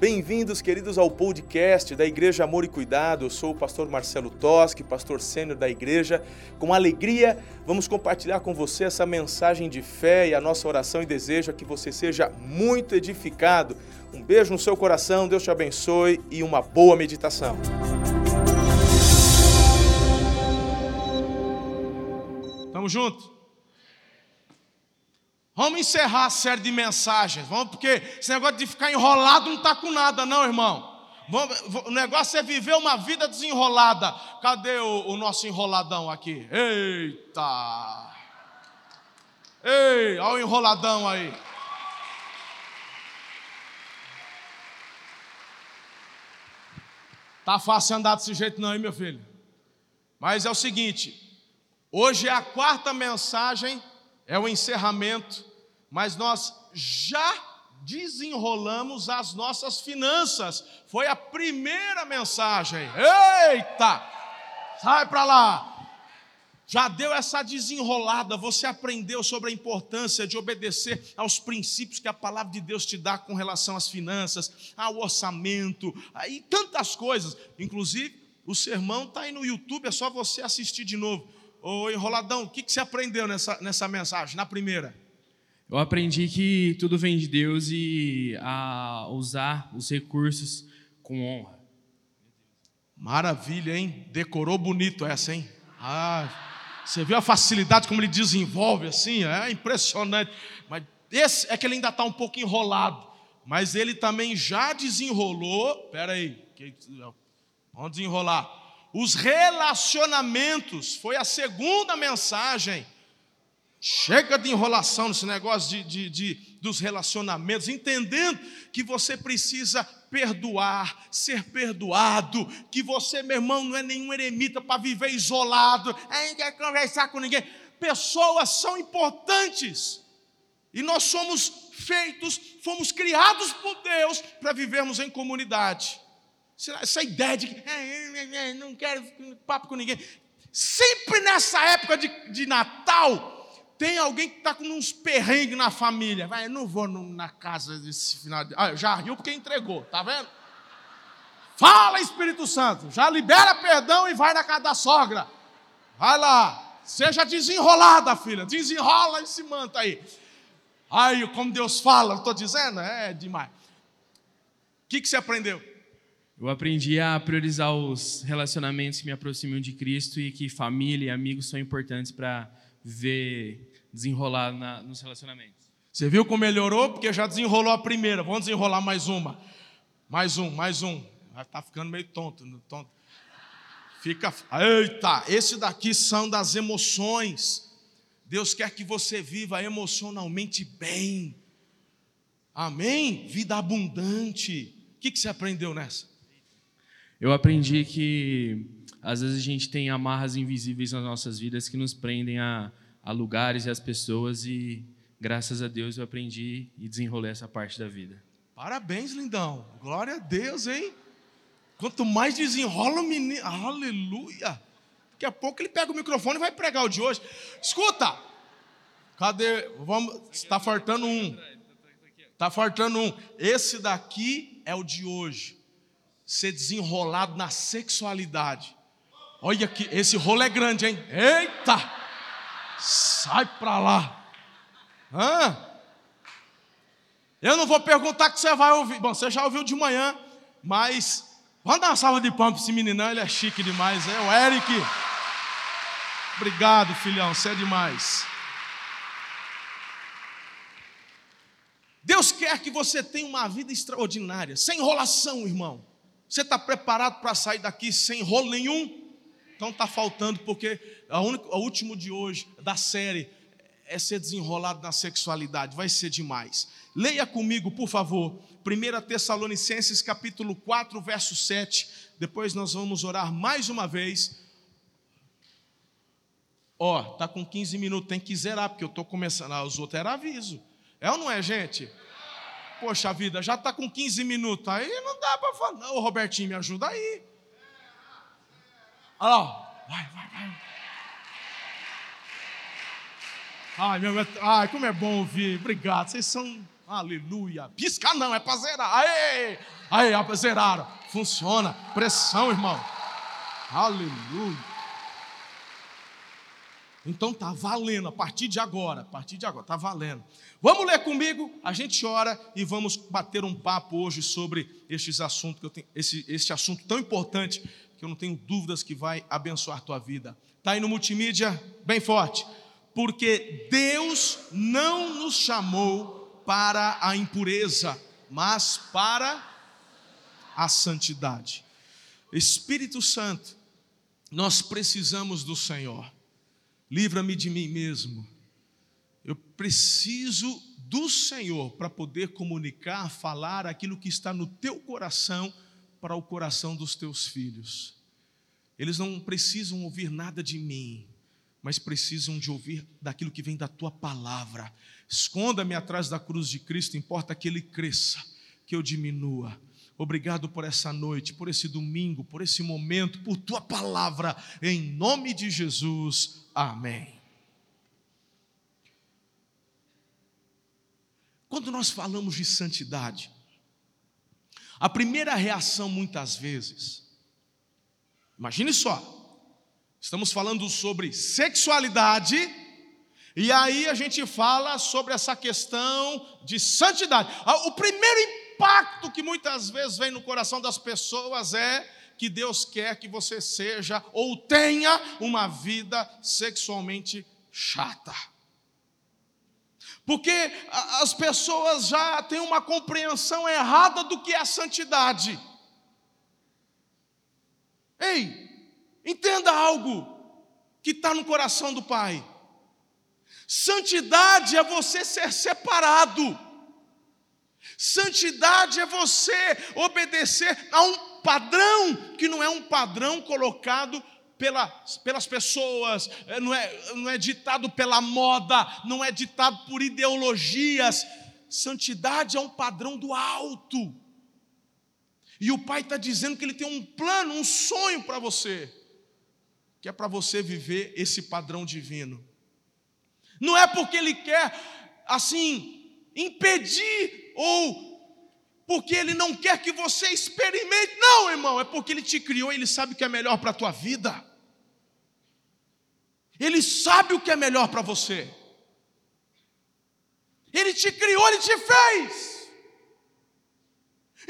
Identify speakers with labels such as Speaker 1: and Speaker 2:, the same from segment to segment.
Speaker 1: Bem-vindos, queridos, ao podcast da Igreja Amor e Cuidado. Eu sou o pastor Marcelo Toschi, pastor sênior da igreja. Com alegria, vamos compartilhar com você essa mensagem de fé e a nossa oração e desejo é que você seja muito edificado. Um beijo no seu coração, Deus te abençoe e uma boa meditação. Tamo junto? Vamos encerrar a série de mensagens, vamos, porque esse negócio de ficar enrolado não está com nada, não, irmão. Vamos, o negócio é viver uma vida desenrolada. Cadê o, o nosso enroladão aqui? Eita! Ei, olha o enroladão aí. Tá fácil andar desse jeito, não, hein, meu filho? Mas é o seguinte: hoje é a quarta mensagem, é o encerramento mas nós já desenrolamos as nossas finanças. Foi a primeira mensagem. Eita! Sai para lá. Já deu essa desenrolada, você aprendeu sobre a importância de obedecer aos princípios que a palavra de Deus te dá com relação às finanças, ao orçamento, e tantas coisas. Inclusive, o sermão está aí no YouTube, é só você assistir de novo. Ô enroladão, o que, que você aprendeu nessa, nessa mensagem, na primeira?
Speaker 2: Eu aprendi que tudo vem de Deus e a usar os recursos com honra.
Speaker 1: Maravilha, hein? Decorou bonito essa, hein? Ah, você viu a facilidade como ele desenvolve assim? É impressionante. Mas esse é que ele ainda está um pouco enrolado. Mas ele também já desenrolou. Espera aí, vamos desenrolar. Os relacionamentos foi a segunda mensagem Chega de enrolação nesse negócio de, de, de, dos relacionamentos, entendendo que você precisa perdoar, ser perdoado, que você, meu irmão, não é nenhum eremita para viver isolado, não quer conversar com ninguém. Pessoas são importantes e nós somos feitos, fomos criados por Deus para vivermos em comunidade. Essa ideia de que não quero papo com ninguém. Sempre nessa época de, de Natal, tem alguém que está com uns perrengues na família. Vai, eu não vou na casa desse final de. Ah, já riu porque entregou, tá vendo? Fala, Espírito Santo, já libera perdão e vai na casa da sogra. Vai lá, seja desenrolada, filha, desenrola esse manto aí. Ai, como Deus fala, estou dizendo, é demais. O que, que você aprendeu?
Speaker 2: Eu aprendi a priorizar os relacionamentos que me aproximam de Cristo e que família e amigos são importantes para ver desenrolar na, nos relacionamentos.
Speaker 1: Você viu como melhorou? Porque já desenrolou a primeira. Vamos desenrolar mais uma. Mais um, mais um. Está ficando meio tonto, tonto. Fica. Eita, esse daqui são das emoções. Deus quer que você viva emocionalmente bem. Amém? Vida abundante. O que, que você aprendeu nessa?
Speaker 2: Eu aprendi que às vezes a gente tem amarras invisíveis nas nossas vidas que nos prendem a a lugares e as pessoas e graças a Deus eu aprendi e desenrolei essa parte da vida.
Speaker 1: Parabéns, lindão. Glória a Deus, hein? Quanto mais desenrola o menino, aleluia. Daqui a pouco ele pega o microfone e vai pregar o de hoje. Escuta! Cadê? Vamos, está faltando um. Está faltando um. Esse daqui é o de hoje. Ser desenrolado na sexualidade. Olha aqui, esse rolo é grande, hein? Eita! Sai para lá. Hã? Eu não vou perguntar que você vai ouvir. Bom, você já ouviu de manhã, mas vamos dar uma salva de palmas para esse meninão, ele é chique demais, é o Eric. Obrigado, filhão, você é demais. Deus quer que você tenha uma vida extraordinária, sem enrolação, irmão. Você está preparado para sair daqui sem rolo nenhum? Então está faltando, porque a única, o último de hoje da série é ser desenrolado na sexualidade, vai ser demais. Leia comigo, por favor, 1 Tessalonicenses capítulo 4, verso 7. Depois nós vamos orar mais uma vez. Ó, oh, tá com 15 minutos, tem que zerar, porque eu estou começando. Ah, os outros era aviso. É ou não é, gente? Poxa vida, já está com 15 minutos. Aí não dá para falar. Não, Robertinho, me ajuda aí. Olha lá, vai, vai, vai. Ai, meu, ai, como é bom ouvir. Obrigado. Vocês são. Aleluia. Piscar não, é para zerar. Aê! Aê, zeraram. Funciona. Pressão, irmão. Aleluia. Então tá valendo, a partir de agora, a partir de agora, tá valendo. Vamos ler comigo, a gente ora e vamos bater um papo hoje sobre estes assuntos que eu tenho, esse, esse assunto tão importante que eu não tenho dúvidas que vai abençoar tua vida. Tá aí no multimídia, bem forte. Porque Deus não nos chamou para a impureza, mas para a santidade. Espírito Santo, nós precisamos do Senhor livra-me de mim mesmo. Eu preciso do Senhor para poder comunicar, falar aquilo que está no teu coração para o coração dos teus filhos. Eles não precisam ouvir nada de mim, mas precisam de ouvir daquilo que vem da tua palavra. Esconda-me atrás da cruz de Cristo, importa que ele cresça, que eu diminua. Obrigado por essa noite, por esse domingo, por esse momento, por tua palavra, em nome de Jesus. Amém. Quando nós falamos de santidade, a primeira reação muitas vezes, imagine só, estamos falando sobre sexualidade, e aí a gente fala sobre essa questão de santidade. Ah, o primeiro impacto que muitas vezes vem no coração das pessoas é que Deus quer que você seja ou tenha uma vida sexualmente chata. Porque as pessoas já têm uma compreensão errada do que é santidade. Ei, entenda algo que está no coração do Pai. Santidade é você ser separado. Santidade é você obedecer a um padrão que não é um padrão colocado pela, pelas pessoas, é, não é, não é ditado pela moda, não é ditado por ideologias. Santidade é um padrão do alto. E o Pai está dizendo que Ele tem um plano, um sonho para você, que é para você viver esse padrão divino. Não é porque Ele quer, assim, impedir ou porque Ele não quer que você experimente. Não, irmão, é porque Ele te criou e Ele sabe o que é melhor para a tua vida. Ele sabe o que é melhor para você. Ele te criou, Ele te fez.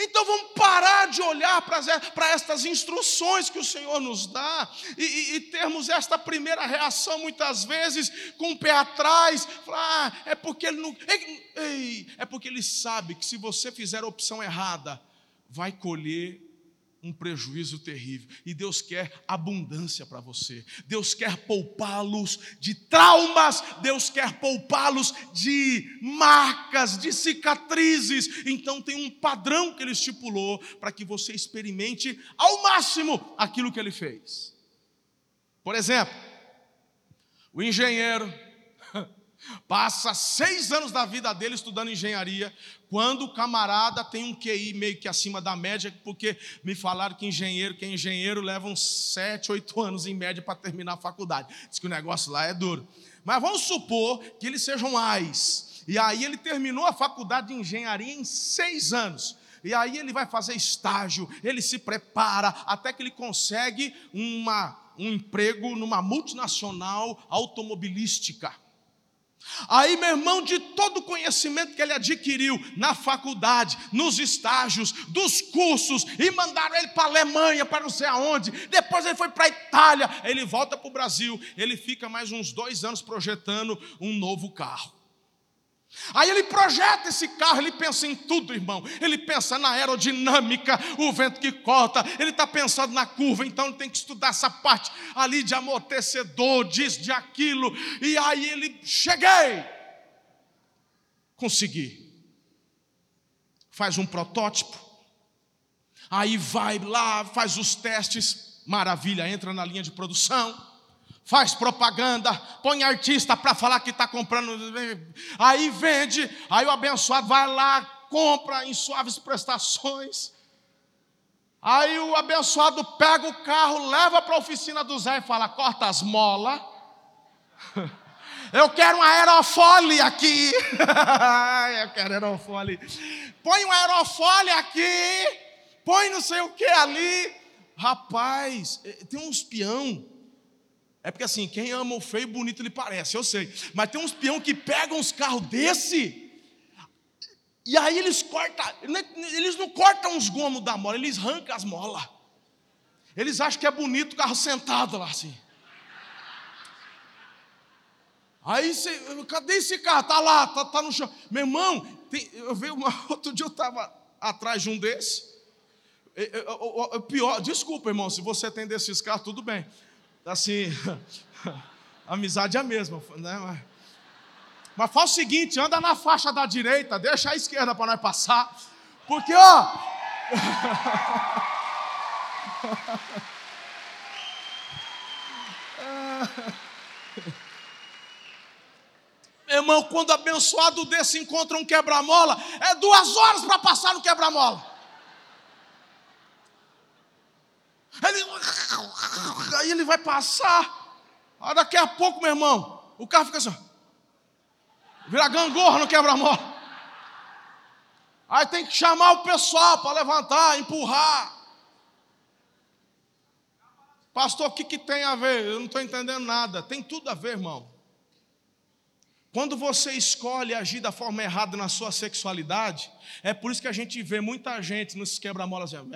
Speaker 1: Então vamos parar de olhar para estas instruções que o Senhor nos dá e, e, e, termos esta primeira reação muitas vezes com o pé atrás, ah, é porque ele não. Ei, é porque ele sabe que se você fizer a opção errada, vai colher um prejuízo terrível. E Deus quer abundância para você. Deus quer poupá-los de traumas, Deus quer poupá-los de marcas, de cicatrizes. Então tem um padrão que ele estipulou para que você experimente ao máximo aquilo que ele fez. Por exemplo, o engenheiro Passa seis anos da vida dele estudando engenharia, quando o camarada tem um QI meio que acima da média, porque me falaram que engenheiro, que é engenheiro, leva uns sete, oito anos em média para terminar a faculdade. Diz que o negócio lá é duro. Mas vamos supor que eles sejam AIS. E aí ele terminou a faculdade de engenharia em seis anos. E aí ele vai fazer estágio, ele se prepara, até que ele consegue uma, um emprego numa multinacional automobilística. Aí, meu irmão, de todo o conhecimento que ele adquiriu na faculdade, nos estágios, dos cursos, e mandaram ele para a Alemanha, para não sei aonde, depois ele foi para a Itália, ele volta para o Brasil, ele fica mais uns dois anos projetando um novo carro. Aí ele projeta esse carro, ele pensa em tudo, irmão. Ele pensa na aerodinâmica, o vento que corta, ele está pensando na curva, então ele tem que estudar essa parte ali de amortecedor, disso, de aquilo. E aí ele, cheguei, consegui. Faz um protótipo, aí vai lá, faz os testes, maravilha, entra na linha de produção faz propaganda, põe artista para falar que está comprando, aí vende, aí o abençoado vai lá, compra em suaves prestações. Aí o abençoado pega o carro, leva para a oficina do Zé e fala: corta as molas. Eu quero um aerofólio aqui. eu quero aerofólio. Põe um aerofólio aqui. Põe não sei o que ali. Rapaz, eh, tem uns peão. É porque assim, quem ama o feio, bonito ele parece, eu sei. Mas tem uns peão que pegam uns carros desse. E aí eles cortam, eles não cortam os gomos da mola, eles arrancam as molas. Eles acham que é bonito o carro sentado lá assim. Aí você, cadê esse carro? Tá lá, tá, tá no chão. Meu irmão, tem, eu vi uma, outro dia eu estava atrás de um o, pior, desculpa, irmão, se você tem desses carros, tudo bem. Assim, amizade é a mesma, né? Mas, faz o seguinte, anda na faixa da direita, deixa a esquerda para nós passar. Porque, ó. Meu irmão, quando abençoado desse encontra um quebra-mola, é duas horas para passar no quebra-mola. Ele, aí ele vai passar. Aí daqui a pouco, meu irmão, o carro fica assim. Vira gangorra no quebra-mola. Aí tem que chamar o pessoal para levantar, empurrar. Pastor, o que, que tem a ver? Eu não estou entendendo nada. Tem tudo a ver, irmão. Quando você escolhe agir da forma errada na sua sexualidade, é por isso que a gente vê muita gente nos quebra-molas assim,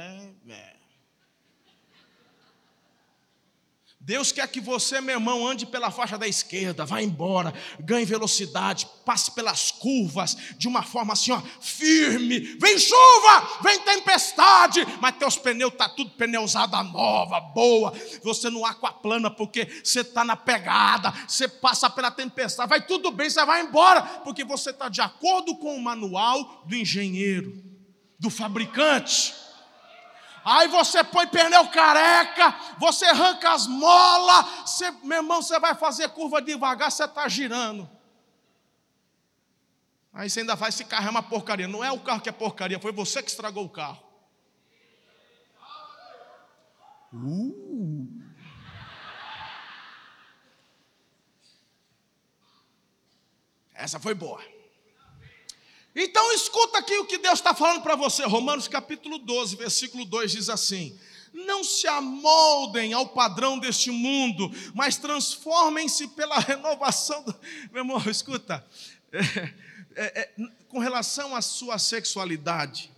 Speaker 1: Deus quer que você, meu irmão, ande pela faixa da esquerda, vá embora, ganhe velocidade, passe pelas curvas de uma forma assim, ó, firme. Vem chuva, vem tempestade, mas teus pneus tá tudo pneu usada nova, boa. Você não aquaplana porque você está na pegada, você passa pela tempestade, vai tudo bem, você vai embora, porque você está de acordo com o manual do engenheiro, do fabricante. Aí você põe pneu careca, você arranca as molas, você, meu irmão, você vai fazer curva devagar, você está girando. Aí você ainda faz esse carro é uma porcaria. Não é o carro que é porcaria, foi você que estragou o carro. Uh. Essa foi boa. Então escuta aqui o que Deus está falando para você. Romanos capítulo 12, versículo 2 diz assim: Não se amoldem ao padrão deste mundo, mas transformem-se pela renovação. Do... Meu irmão, escuta. É, é, é, com relação à sua sexualidade,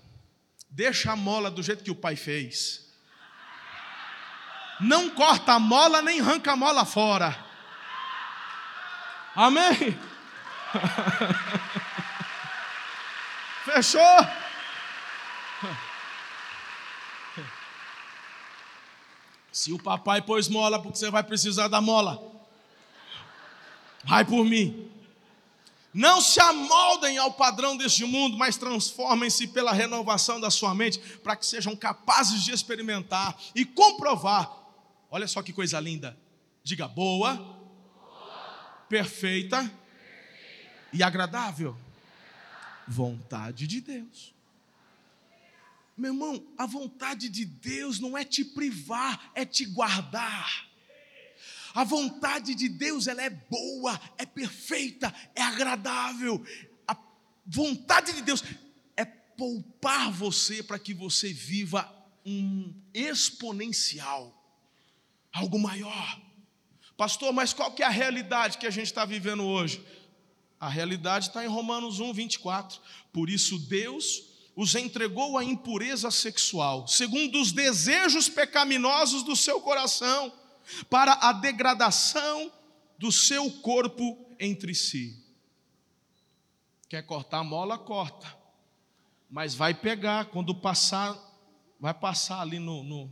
Speaker 1: deixa a mola do jeito que o pai fez. Não corta a mola nem arranca a mola fora. Amém? Fechou? Se o papai pôs mola, porque você vai precisar da mola. Vai por mim. Não se amoldem ao padrão deste mundo, mas transformem-se pela renovação da sua mente, para que sejam capazes de experimentar e comprovar. Olha só que coisa linda. Diga boa, boa. perfeita, perfeita e agradável vontade de Deus. Meu irmão, a vontade de Deus não é te privar, é te guardar. A vontade de Deus ela é boa, é perfeita, é agradável. A vontade de Deus é poupar você para que você viva um exponencial, algo maior. Pastor, mas qual que é a realidade que a gente está vivendo hoje? A realidade está em Romanos 1, 24. Por isso, Deus os entregou à impureza sexual, segundo os desejos pecaminosos do seu coração, para a degradação do seu corpo entre si. Quer cortar a mola? Corta. Mas vai pegar, quando passar, vai passar ali no, no,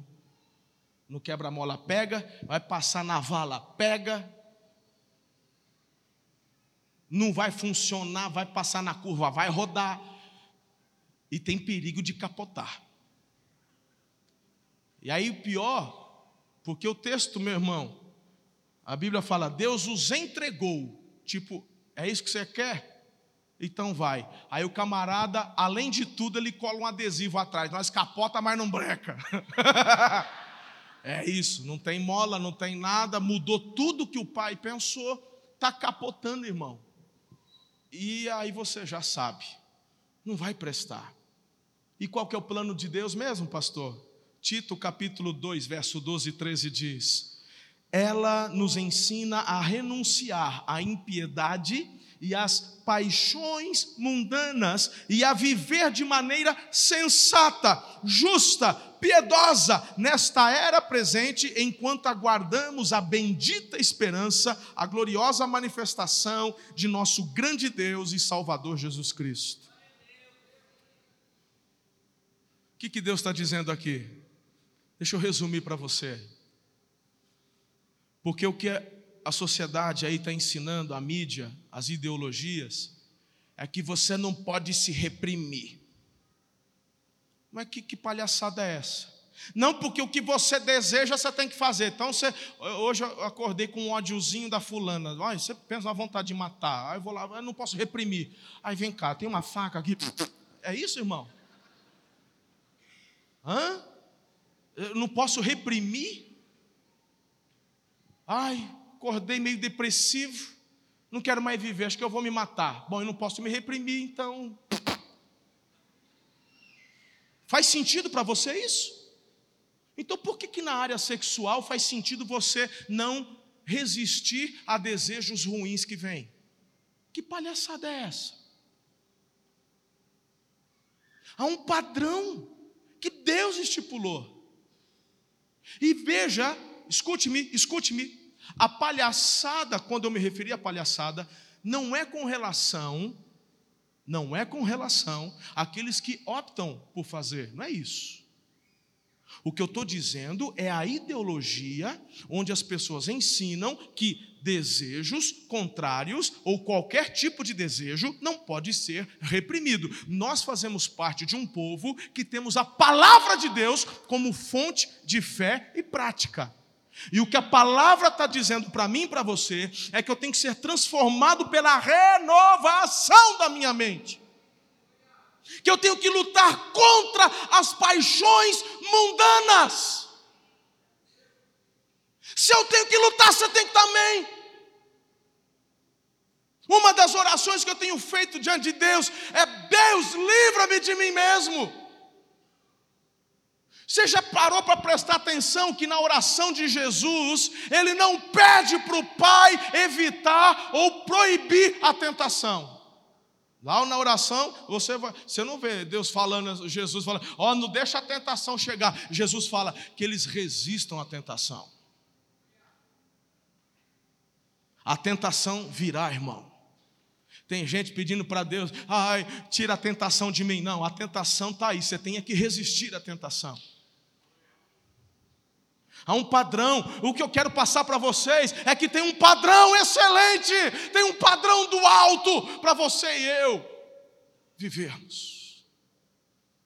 Speaker 1: no quebra-mola, pega, vai passar na vala, pega, não vai funcionar, vai passar na curva, vai rodar e tem perigo de capotar. E aí o pior, porque o texto, meu irmão, a Bíblia fala: Deus os entregou. Tipo, é isso que você quer? Então vai. Aí o camarada, além de tudo, ele cola um adesivo atrás. Nós capota, mas não breca. é isso, não tem mola, não tem nada, mudou tudo que o pai pensou está capotando, irmão. E aí você já sabe, não vai prestar. E qual que é o plano de Deus mesmo, pastor? Tito capítulo 2, verso 12 e 13 diz: Ela nos ensina a renunciar à impiedade e às paixões mundanas e a viver de maneira sensata, justa, piedosa nesta era presente, enquanto aguardamos a bendita esperança, a gloriosa manifestação de nosso grande Deus e Salvador Jesus Cristo. O que, que Deus está dizendo aqui? Deixa eu resumir para você. Porque o que a sociedade aí está ensinando, a mídia, as ideologias, é que você não pode se reprimir. Mas que, que palhaçada é essa? Não porque o que você deseja você tem que fazer. Então você, hoje eu acordei com um ódiozinho da fulana. Ai, você pensa na vontade de matar. Aí eu vou lá, eu não posso reprimir. Aí vem cá, tem uma faca aqui. É isso, irmão? Hã? Eu não posso reprimir? Ai, acordei meio depressivo, não quero mais viver, acho que eu vou me matar. Bom, eu não posso me reprimir, então. Faz sentido para você isso? Então por que, que na área sexual faz sentido você não resistir a desejos ruins que vêm? Que palhaçada é essa? Há um padrão que Deus estipulou. E veja, escute-me, escute-me, a palhaçada, quando eu me referi à palhaçada, não é com relação, não é com relação àqueles que optam por fazer, não é isso. O que eu estou dizendo é a ideologia onde as pessoas ensinam que desejos contrários ou qualquer tipo de desejo não pode ser reprimido. Nós fazemos parte de um povo que temos a palavra de Deus como fonte de fé e prática. E o que a palavra está dizendo para mim e para você é que eu tenho que ser transformado pela renovação da minha mente. Que eu tenho que lutar contra as paixões mundanas. Se eu tenho que lutar, você tem que também. Uma das orações que eu tenho feito diante de Deus é: Deus, livra-me de mim mesmo. Você já parou para prestar atenção que na oração de Jesus, ele não pede para o Pai evitar ou proibir a tentação. Lá na oração, você, vai, você não vê Deus falando, Jesus falando, ó, oh, não deixa a tentação chegar. Jesus fala que eles resistam à tentação. A tentação virá, irmão. Tem gente pedindo para Deus, ai, tira a tentação de mim. Não, a tentação está aí, você tem que resistir à tentação. Há um padrão. O que eu quero passar para vocês é que tem um padrão excelente, tem um padrão do alto para você e eu vivermos.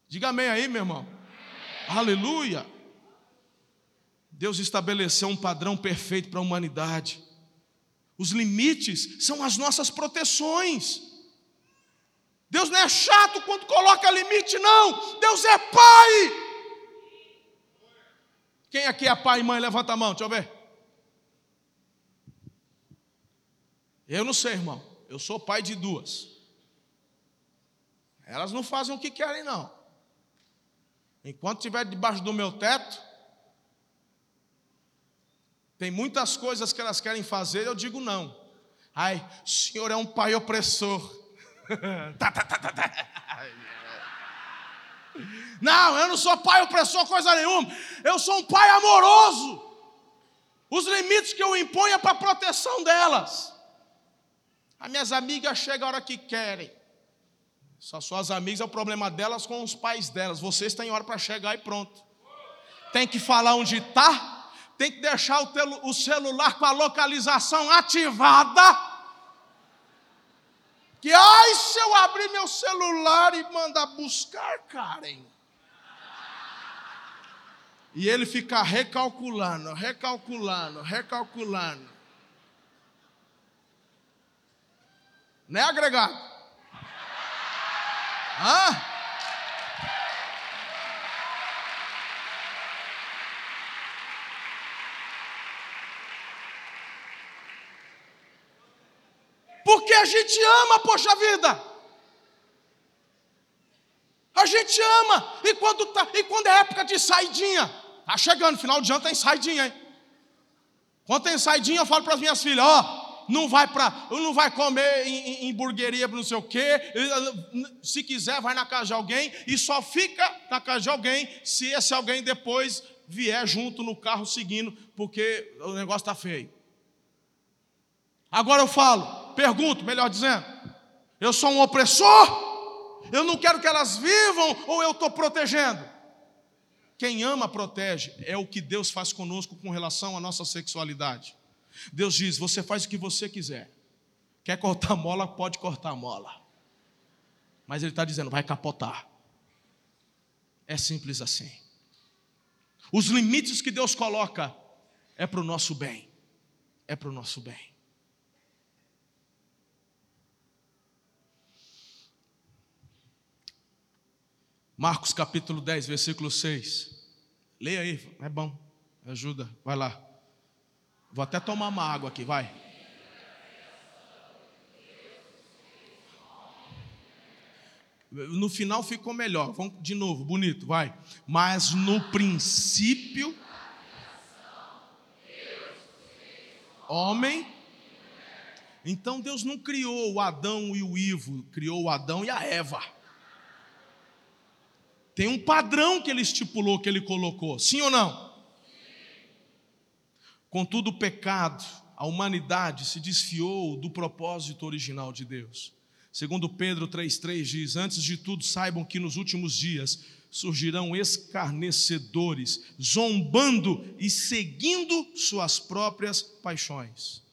Speaker 1: Diga amém aí, meu irmão. Aleluia. Deus estabeleceu um padrão perfeito para a humanidade. Os limites são as nossas proteções. Deus não é chato quando coloca limite, não. Deus é Pai. Quem aqui é pai e mãe? Levanta a mão, deixa eu ver. Eu não sei, irmão. Eu sou pai de duas. Elas não fazem o que querem, não. Enquanto estiver debaixo do meu teto, tem muitas coisas que elas querem fazer, eu digo não. Ai, o senhor é um pai opressor. tá, tá, tá, tá, tá. Não, eu não sou pai opressor, coisa nenhuma. Eu sou um pai amoroso. Os limites que eu imponho é para proteção delas. As minhas amigas chegam a hora que querem. Só suas amigas é o problema delas com os pais delas. Vocês têm hora para chegar e pronto. Tem que falar onde está, tem que deixar o celular com a localização ativada. Que ai, se eu abrir meu celular e mandar buscar, Karen. E ele fica recalculando, recalculando, recalculando. Né, agregado? Hã? A gente ama, poxa vida. A gente ama. E quando, tá, e quando é época de saidinha? Tá chegando, final de ano tem saidinha, hein? Quando tem saidinha, eu falo para as minhas filhas, ó, não vai para, não vai comer em, em, em burgueria, não sei o quê. Se quiser, vai na casa de alguém e só fica na casa de alguém se esse alguém depois vier junto no carro seguindo, porque o negócio está feio. Agora eu falo, pergunto, melhor dizendo, eu sou um opressor? Eu não quero que elas vivam ou eu estou protegendo? Quem ama, protege. É o que Deus faz conosco com relação à nossa sexualidade. Deus diz: você faz o que você quiser. Quer cortar mola, pode cortar mola. Mas Ele está dizendo: vai capotar. É simples assim. Os limites que Deus coloca é para o nosso bem. É para o nosso bem. Marcos capítulo 10, versículo 6. Leia aí, é bom, ajuda, vai lá. Vou até tomar uma água aqui, vai. No final ficou melhor. Vamos de novo, bonito, vai. Mas no princípio, homem. Então Deus não criou o Adão e o Ivo, criou o Adão e a Eva. Tem um padrão que ele estipulou, que ele colocou, sim ou não? Contudo, o pecado, a humanidade se desfiou do propósito original de Deus. Segundo Pedro 3,3 diz: Antes de tudo, saibam que nos últimos dias surgirão escarnecedores, zombando e seguindo suas próprias paixões.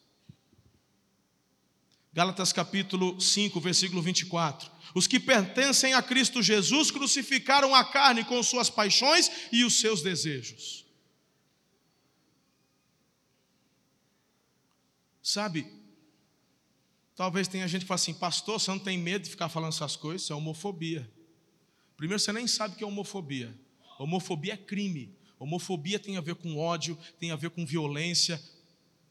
Speaker 1: Gálatas capítulo 5, versículo 24. Os que pertencem a Cristo Jesus crucificaram a carne com suas paixões e os seus desejos. Sabe, talvez tenha gente que fale assim, pastor, você não tem medo de ficar falando essas coisas? Isso é homofobia. Primeiro, você nem sabe o que é homofobia. Homofobia é crime. Homofobia tem a ver com ódio, tem a ver com violência.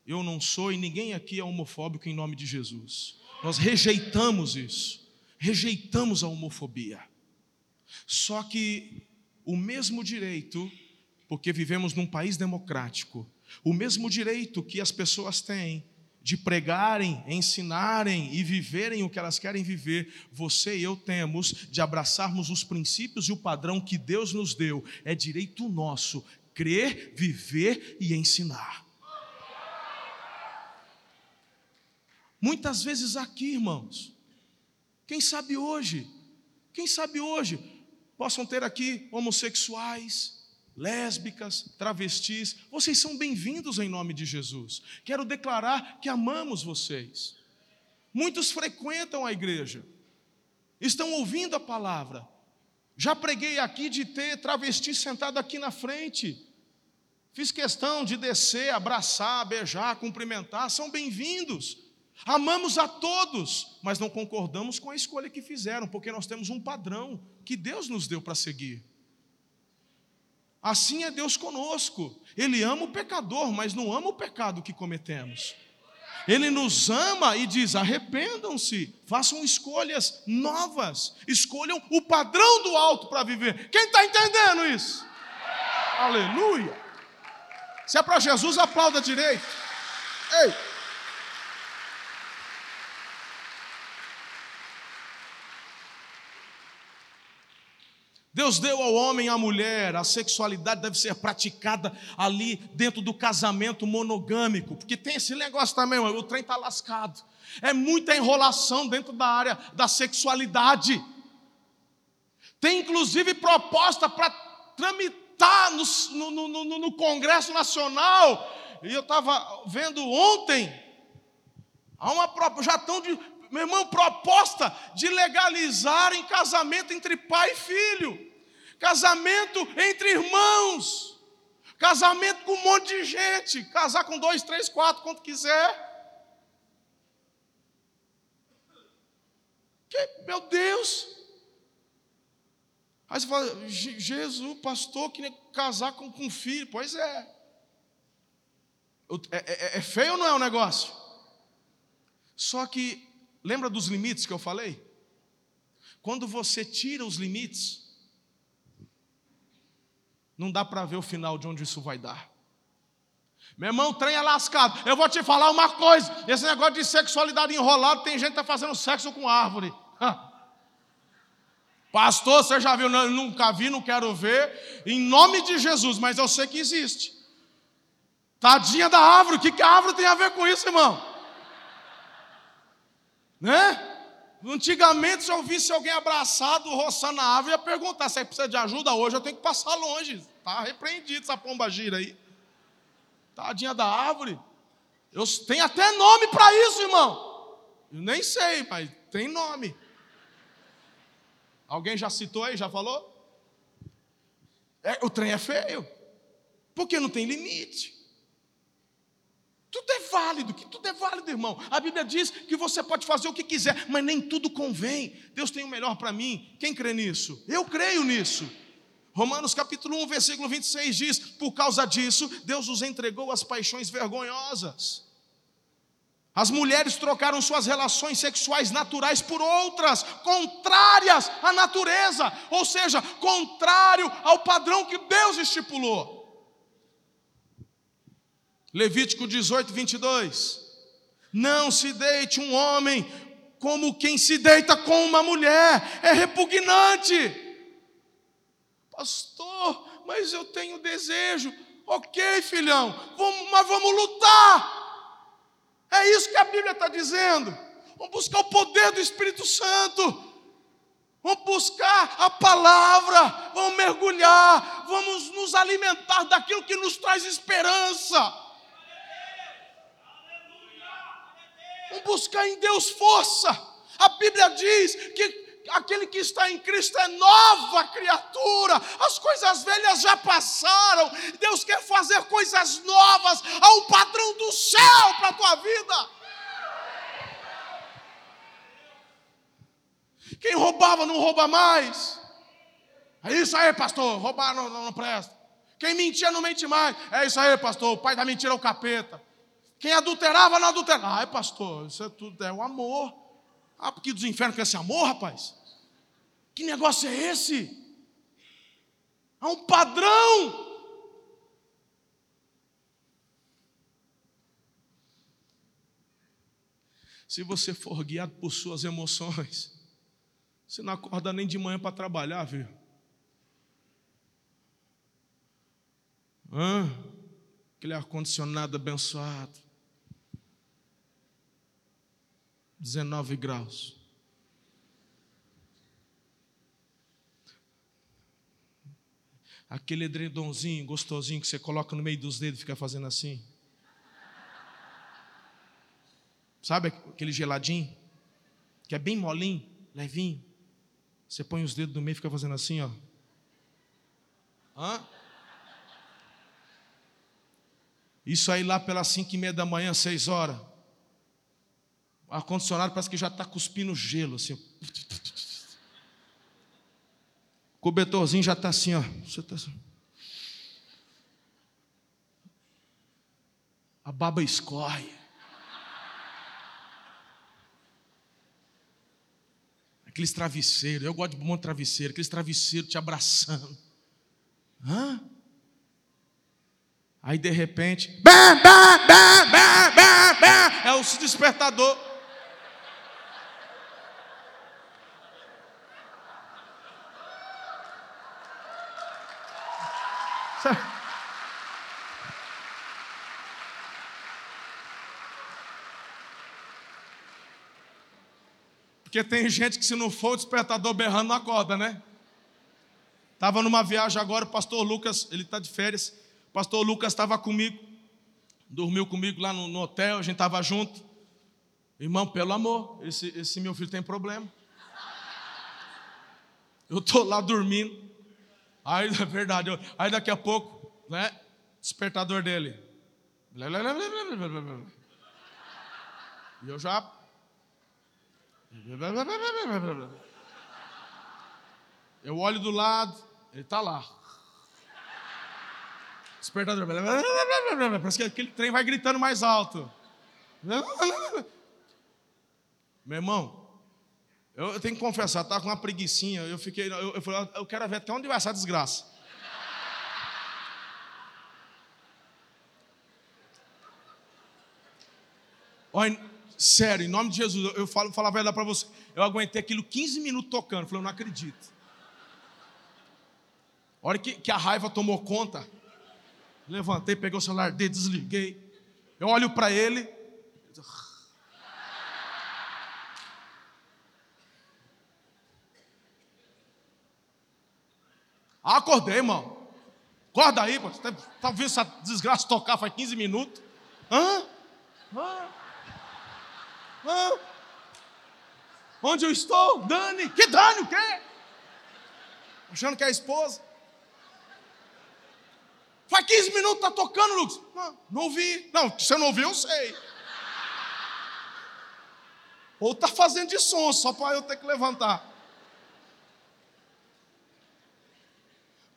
Speaker 1: Eu não sou e ninguém aqui é homofóbico em nome de Jesus. Nós rejeitamos isso rejeitamos a homofobia. Só que o mesmo direito, porque vivemos num país democrático, o mesmo direito que as pessoas têm de pregarem, ensinarem e viverem o que elas querem viver, você e eu temos de abraçarmos os princípios e o padrão que Deus nos deu. É direito nosso crer, viver e ensinar. Muitas vezes aqui, irmãos, quem sabe hoje, quem sabe hoje, possam ter aqui homossexuais, lésbicas, travestis, vocês são bem-vindos em nome de Jesus. Quero declarar que amamos vocês. Muitos frequentam a igreja, estão ouvindo a palavra. Já preguei aqui de ter travesti sentado aqui na frente. Fiz questão de descer, abraçar, beijar, cumprimentar, são bem-vindos. Amamos a todos, mas não concordamos com a escolha que fizeram, porque nós temos um padrão que Deus nos deu para seguir. Assim é Deus conosco. Ele ama o pecador, mas não ama o pecado que cometemos. Ele nos ama e diz: arrependam-se, façam escolhas novas, escolham o padrão do alto para viver. Quem está entendendo isso? Aleluia! Se é para Jesus, aplauda direito. Ei! Deus deu ao homem e à mulher, a sexualidade deve ser praticada ali dentro do casamento monogâmico, porque tem esse negócio também, o trem está lascado. É muita enrolação dentro da área da sexualidade. Tem inclusive proposta para tramitar no, no, no, no, Congresso Nacional. E eu estava vendo ontem, há uma já estão de meu irmão, proposta de legalizar em casamento entre pai e filho, casamento entre irmãos, casamento com um monte de gente, casar com dois, três, quatro, quanto quiser. Que, meu Deus! Aí você fala, Jesus, pastor, queria casar com, com filho. Pois é. É, é. é feio ou não é o negócio? Só que Lembra dos limites que eu falei? Quando você tira os limites, não dá para ver o final de onde isso vai dar. Meu irmão, o trem é lascado. Eu vou te falar uma coisa: esse negócio de sexualidade enrolado, tem gente que está fazendo sexo com árvore. Pastor, você já viu? Não, nunca vi, não quero ver. Em nome de Jesus, mas eu sei que existe. Tadinha da árvore, o que, que a árvore tem a ver com isso, irmão? Né? Antigamente, se eu visse alguém abraçado, roçando a árvore, ia perguntar se precisa de ajuda hoje, eu tenho que passar longe. Está repreendido essa pomba gira aí. Tadinha da árvore. Eu tenho até nome para isso, irmão. Eu nem sei, mas tem nome. Alguém já citou aí, já falou? É, o trem é feio. Porque não tem limite. Tudo é válido, que tudo é válido, irmão. A Bíblia diz que você pode fazer o que quiser, mas nem tudo convém. Deus tem o melhor para mim. Quem crê nisso? Eu creio nisso. Romanos capítulo 1, versículo 26 diz: Por causa disso, Deus os entregou às paixões vergonhosas. As mulheres trocaram suas relações sexuais naturais por outras, contrárias à natureza, ou seja, contrário ao padrão que Deus estipulou. Levítico 18, 22. Não se deite um homem como quem se deita com uma mulher, é repugnante. Pastor, mas eu tenho desejo. Ok, filhão, vamos, mas vamos lutar. É isso que a Bíblia está dizendo. Vamos buscar o poder do Espírito Santo. Vamos buscar a palavra, vamos mergulhar, vamos nos alimentar daquilo que nos traz esperança. Buscar em Deus força. A Bíblia diz que aquele que está em Cristo é nova criatura, as coisas velhas já passaram, Deus quer fazer coisas novas ao padrão do céu para a tua vida. Quem roubava não rouba mais. É isso aí, pastor. Roubar não, não, não presta. Quem mentia não mente mais. É isso aí, pastor. O pai da mentira é o capeta. Quem adulterava, não adulterava. Ai, pastor, isso é tudo, é o amor. Ah, porque dos infernos com esse amor, rapaz? Que negócio é esse? Há um padrão. Se você for guiado por suas emoções, você não acorda nem de manhã para trabalhar, viu? Hã? Aquele ar-condicionado abençoado. 19 graus. Aquele edredomzinho gostosinho que você coloca no meio dos dedos e fica fazendo assim. Sabe aquele geladinho? Que é bem molinho, levinho. Você põe os dedos no meio e fica fazendo assim, ó. Hã? Isso aí lá pelas cinco e meia da manhã, seis horas. Ar-condicionado parece que já está cuspindo gelo, assim. O cobertorzinho já está assim, ó. Você tá assim. A baba escorre. Aqueles travesseiros, eu gosto de um monte de travesseiro, aqueles travesseiros te abraçando. Hã? Aí de repente, bam, bam, bam, bam, bam, bam, é o despertador. Porque tem gente que se não for o despertador berrando, não acorda, né? Estava numa viagem agora, o pastor Lucas, ele está de férias. O pastor Lucas estava comigo, dormiu comigo lá no, no hotel, a gente estava junto. Irmão, pelo amor, esse, esse meu filho tem problema. Eu estou lá dormindo. Aí, é verdade, eu, aí daqui a pouco, né? Despertador dele. E eu já eu olho do lado, ele está lá. Despertador. Parece que aquele trem vai gritando mais alto. Meu irmão, eu, eu tenho que confessar, estava com uma preguiçinha, eu fiquei, eu, eu falei, eu quero ver até onde vai essa desgraça. Olha, sério, em nome de Jesus, eu falo, falo a verdade para você. Eu aguentei aquilo 15 minutos tocando. Falei, eu não acredito. A hora que, que a raiva tomou conta, levantei, peguei o celular dele, desliguei. Eu olho para ele. Ah, acordei, irmão. Acorda aí, pô. Tá, ouvindo essa desgraça tocar faz 15 minutos? Hã? Hã? Hã? Onde eu estou? Dani. Que Dani o quê? Achando que é a esposa. Faz 15 minutos tá tocando, Lucas. Não, não ouvi. Não, você não ouviu, eu sei. Ou tá fazendo de som, só para eu ter que levantar.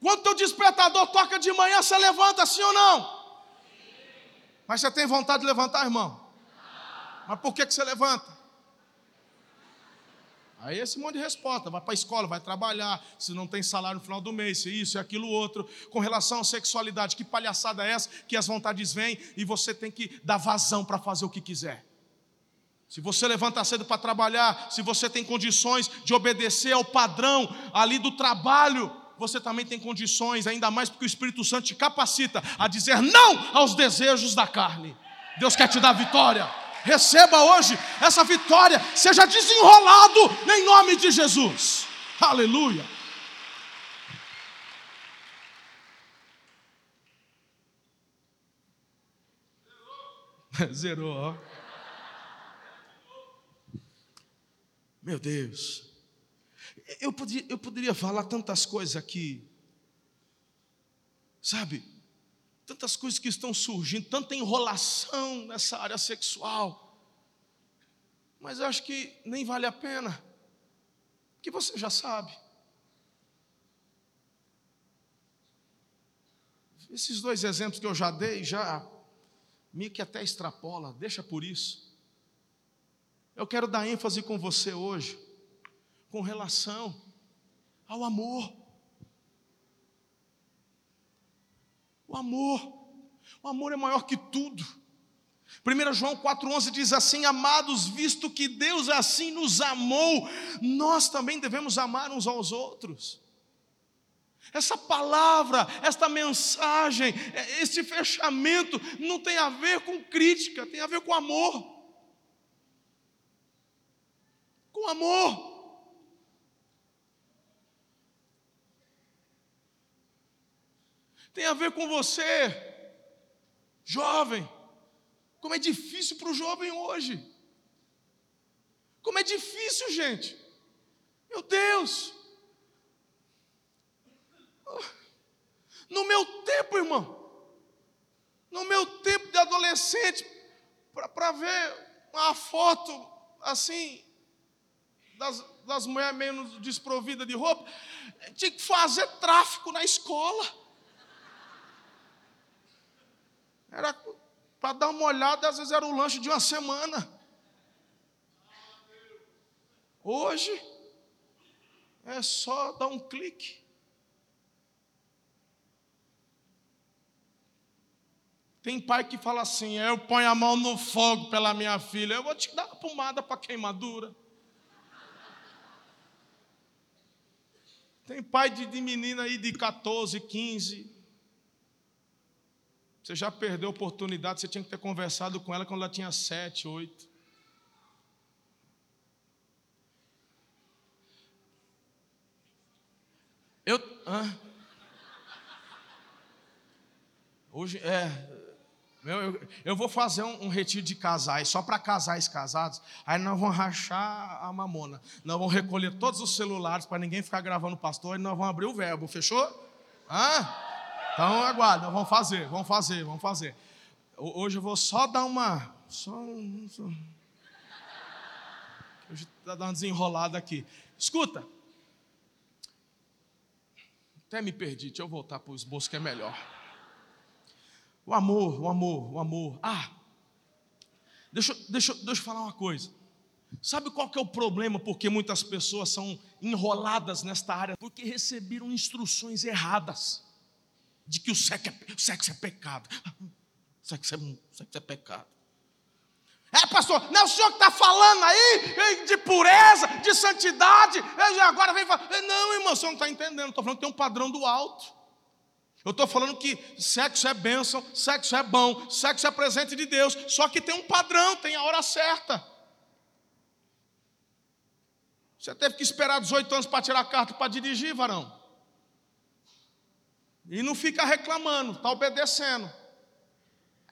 Speaker 1: Quando teu despertador toca de manhã, você levanta, sim ou não? Mas você tem vontade de levantar, irmão? Mas por que, que você levanta? Aí esse monte de resposta, vai para a escola, vai trabalhar, se não tem salário no final do mês, se isso e aquilo outro. Com relação à sexualidade, que palhaçada é essa? Que as vontades vêm e você tem que dar vazão para fazer o que quiser. Se você levanta cedo para trabalhar, se você tem condições de obedecer ao padrão ali do trabalho, você também tem condições, ainda mais porque o Espírito Santo te capacita a dizer não aos desejos da carne. Deus quer te dar vitória receba hoje essa vitória, seja desenrolado em nome de Jesus. Aleluia. Zerou, ó. Meu Deus. Eu podia, eu poderia falar tantas coisas aqui. Sabe? tantas coisas que estão surgindo, tanta enrolação nessa área sexual. Mas eu acho que nem vale a pena, que você já sabe. Esses dois exemplos que eu já dei, já me que até extrapola, deixa por isso. Eu quero dar ênfase com você hoje, com relação ao amor. O amor. O amor é maior que tudo. 1 João 4,11 diz assim: Amados, visto que Deus assim nos amou, nós também devemos amar uns aos outros. Essa palavra, esta mensagem, é, esse fechamento não tem a ver com crítica, tem a ver com amor. Com amor. Tem a ver com você, jovem. Como é difícil para o jovem hoje. Como é difícil, gente. Meu Deus. No meu tempo, irmão. No meu tempo de adolescente, para ver uma foto assim, das, das mulheres menos desprovidas de roupa, tinha que fazer tráfico na escola. Era para dar uma olhada, às vezes era o lanche de uma semana. Hoje é só dar um clique. Tem pai que fala assim: eu ponho a mão no fogo pela minha filha, eu vou te dar uma pomada para queimadura. Tem pai de, de menina aí de 14, 15, você já perdeu a oportunidade, você tinha que ter conversado com ela quando ela tinha sete, oito. Eu. Hoje é. Eu, eu, vou fazer um, um retiro de casais, só para casais casados. Aí nós vamos rachar a mamona. Nós vamos recolher todos os celulares para ninguém ficar gravando o pastor e nós vamos abrir o verbo. Fechou? Hã? Então aguarda, vamos fazer, vamos fazer, vamos fazer. Hoje eu vou só dar uma. Só, só. Hoje está dando uma desenrolada aqui. Escuta. Até me perdi, deixa eu voltar para o esboço que é melhor. O amor, o amor, o amor. Ah, deixa, deixa, deixa eu falar uma coisa. Sabe qual que é o problema porque muitas pessoas são enroladas nesta área? Porque receberam instruções erradas de que o sexo é, o sexo é pecado. O sexo é, o sexo é pecado. É, pastor, não é o senhor que está falando aí de pureza, de santidade, agora vem falar. Não, irmão, você não está entendendo. Estou falando que tem um padrão do alto. Eu estou falando que sexo é bênção, sexo é bom, sexo é presente de Deus, só que tem um padrão, tem a hora certa. Você teve que esperar 18 anos para tirar a carta para dirigir, varão. E não fica reclamando, está obedecendo.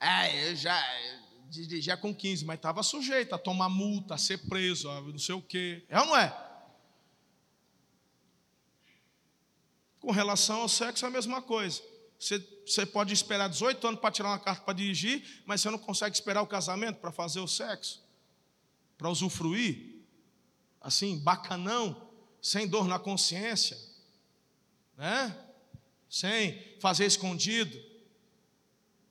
Speaker 1: É, eu já dirigia com 15, mas estava sujeito a tomar multa, a ser preso, a não sei o quê. É ou não é? Com relação ao sexo, é a mesma coisa. Você, você pode esperar 18 anos para tirar uma carta para dirigir, mas você não consegue esperar o casamento para fazer o sexo, para usufruir, assim, bacanão, sem dor na consciência, né? Sem fazer escondido,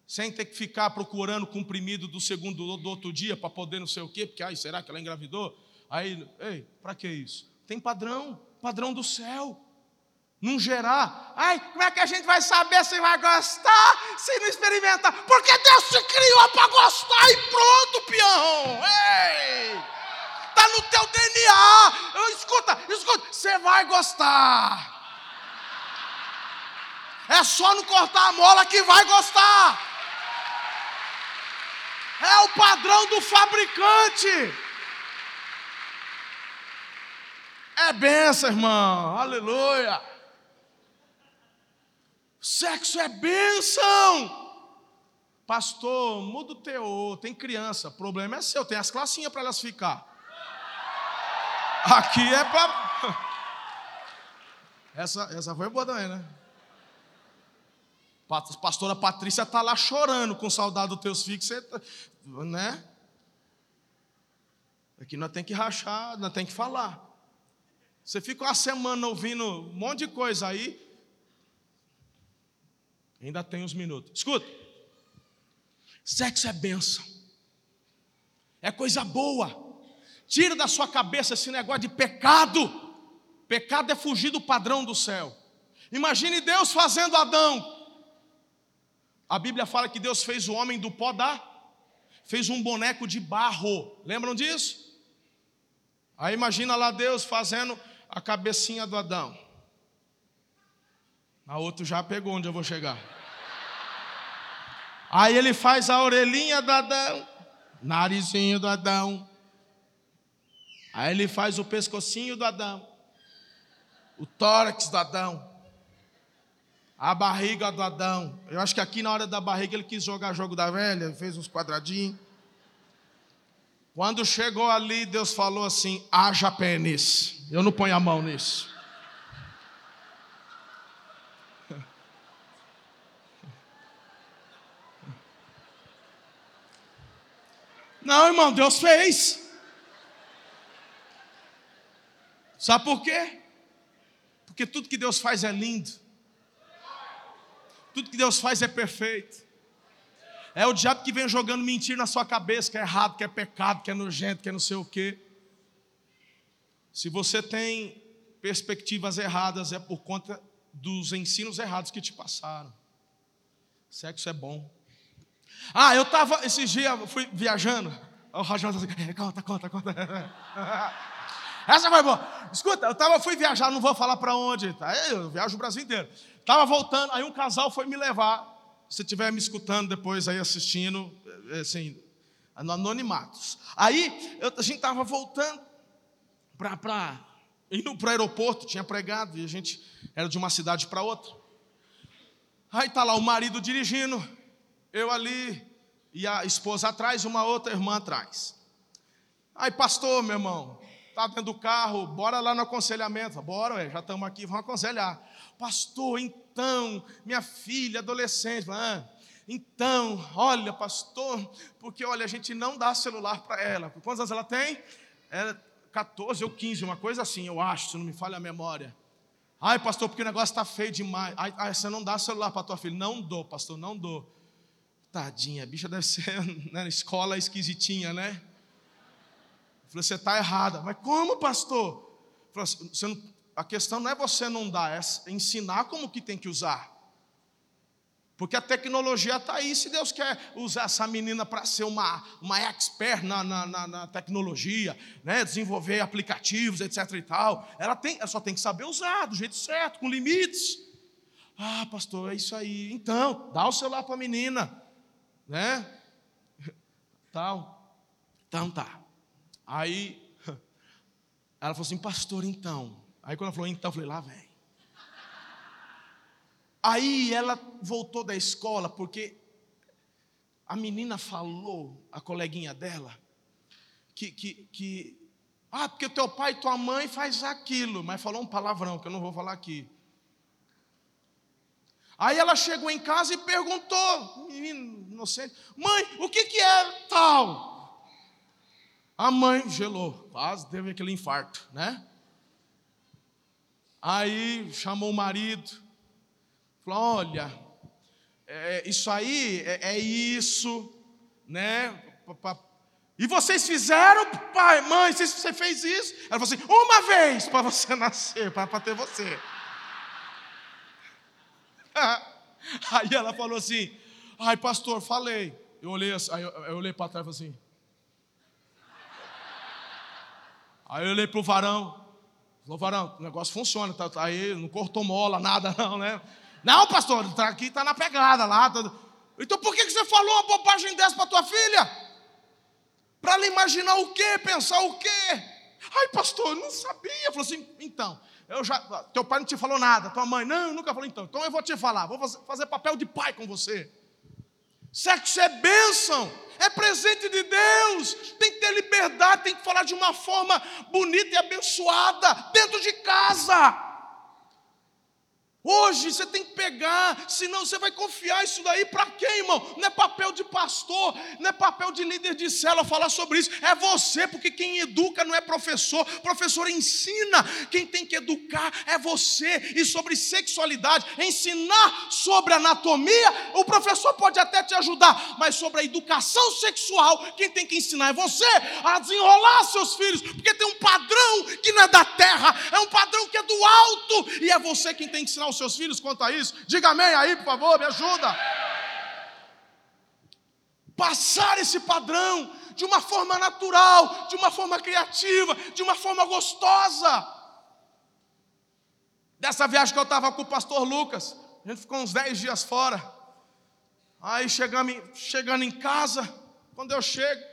Speaker 1: sem ter que ficar procurando comprimido do segundo do outro dia para poder não sei o quê, porque ai, será que ela engravidou? Aí, ei, para que isso? Tem padrão, padrão do céu. Não gerar. Ai, como é que a gente vai saber se vai gostar se não experimentar? Porque Deus te criou para gostar e pronto, peão. Ei! Está no teu DNA. Escuta, escuta, você vai gostar. É só não cortar a mola que vai gostar. É o padrão do fabricante. É benção, irmão. Aleluia. Sexo é bênção. Pastor, muda o teor. Tem criança. Problema é seu. Tem as classinhas para elas ficar. Aqui é para. Essa, essa foi boa também, né? Pastora Patrícia está lá chorando com saudade dos teus filhos, você, tá, né? Aqui nós tem que rachar, nós tem que falar. Você fica uma semana ouvindo um monte de coisa aí, ainda tem uns minutos. Escuta, sexo é bênção, é coisa boa. Tira da sua cabeça esse negócio de pecado. Pecado é fugir do padrão do céu. Imagine Deus fazendo Adão. A Bíblia fala que Deus fez o homem do pó da, fez um boneco de barro. Lembram disso? Aí imagina lá Deus fazendo a cabecinha do Adão. A outro já pegou onde eu vou chegar. Aí ele faz a orelhinha do Adão, narizinho do Adão. Aí ele faz o pescocinho do Adão, o tórax do Adão a barriga do Adão. Eu acho que aqui na hora da barriga ele quis jogar jogo da velha, fez uns quadradinhos. Quando chegou ali, Deus falou assim: haja pênis. Eu não ponho a mão nisso. Não, irmão, Deus fez. Sabe por quê? Porque tudo que Deus faz é lindo. Tudo que Deus faz é perfeito. É o diabo que vem jogando mentira na sua cabeça, que é errado, que é pecado, que é nojento, que é não sei o quê. Se você tem perspectivas erradas, é por conta dos ensinos errados que te passaram. Sexo é bom. Ah, eu estava, esses dias, fui viajando. O Rajão assim, conta, conta, conta. Essa foi boa. Escuta, eu tava, fui viajar, não vou falar para onde. Tá? Eu viajo o Brasil inteiro. Estava voltando, aí um casal foi me levar. Se estiver me escutando depois aí assistindo, é, assim, anonimatos. Aí eu, a gente estava voltando para indo para o aeroporto, tinha pregado, e a gente era de uma cidade para outra. Aí está lá o marido dirigindo, eu ali, e a esposa atrás, uma outra irmã atrás. Aí, pastor, meu irmão, está dentro do carro, bora lá no aconselhamento. Bora, ué, já estamos aqui, vamos aconselhar. Pastor, então, minha filha, adolescente, ah, então, olha, pastor, porque olha, a gente não dá celular para ela. Quantos anos ela tem? É 14 ou 15, uma coisa assim, eu acho, se não me falha a memória. Ai, pastor, porque o negócio está feio demais. Ai, ai, você não dá celular para tua filha. Não dou, pastor, não dou. Tadinha, a bicha deve ser na né, escola esquisitinha, né? Falei, você está errada. Mas como, pastor? Falei, não, a questão não é você não dar, é ensinar como que tem que usar. Porque a tecnologia está aí. Se Deus quer usar essa menina para ser uma, uma expert na, na, na, na, tecnologia, né? desenvolver aplicativos, etc. e tal, ela, tem, ela só tem que saber usar do jeito certo, com limites. Ah, pastor, é isso aí. Então, dá o celular para a menina, né? Tal. Então tá. Aí ela falou assim, pastor, então. Aí quando ela falou então, eu falei, lá vem. Aí ela voltou da escola porque a menina falou, a coleguinha dela, que, que, que ah, porque teu pai e tua mãe faz aquilo, mas falou um palavrão que eu não vou falar aqui. Aí ela chegou em casa e perguntou, menino inocente, mãe, o que, que é tal? A mãe gelou, quase teve aquele infarto, né? Aí chamou o marido, Falou, olha, é, isso aí é, é isso, né? E vocês fizeram, pai, mãe, você fez isso? Ela falou assim: uma vez para você nascer, para ter você. Aí ela falou assim: ai, pastor, falei. Eu olhei, eu, eu olhei para trás e falei assim. Aí eu olhei para o varão. Falou, varão, o negócio funciona, tá, tá aí, não cortou mola, nada não, né? Não, pastor, tá aqui está na pegada lá. Tá... Então por que você falou uma bobagem dessa para tua filha? Para ela imaginar o quê? Pensar o quê? Ai, pastor, eu não sabia. Falou assim, então, eu já, teu pai não te falou nada, tua mãe, não, nunca falou então. Então eu vou te falar, vou fazer papel de pai com você. Sexo é bênção, é presente de Deus. Tem que ter liberdade, tem que falar de uma forma bonita e abençoada dentro de casa. Hoje você tem que pegar, senão você vai confiar isso daí para quem, irmão? Não é papel de pastor, não é papel de líder de célula falar sobre isso. É você, porque quem educa não é professor, professor ensina. Quem tem que educar é você. E sobre sexualidade, ensinar sobre anatomia, o professor pode até te ajudar, mas sobre a educação sexual, quem tem que ensinar é você a desenrolar seus filhos, porque tem um padrão que não é da terra, é um padrão que é do alto, e é você quem tem que ensinar seus filhos quanto a isso? Diga amém aí, por favor, me ajuda. Passar esse padrão de uma forma natural, de uma forma criativa, de uma forma gostosa. Dessa viagem que eu estava com o pastor Lucas, a gente ficou uns 10 dias fora. Aí chegamos, chegando em casa, quando eu chego,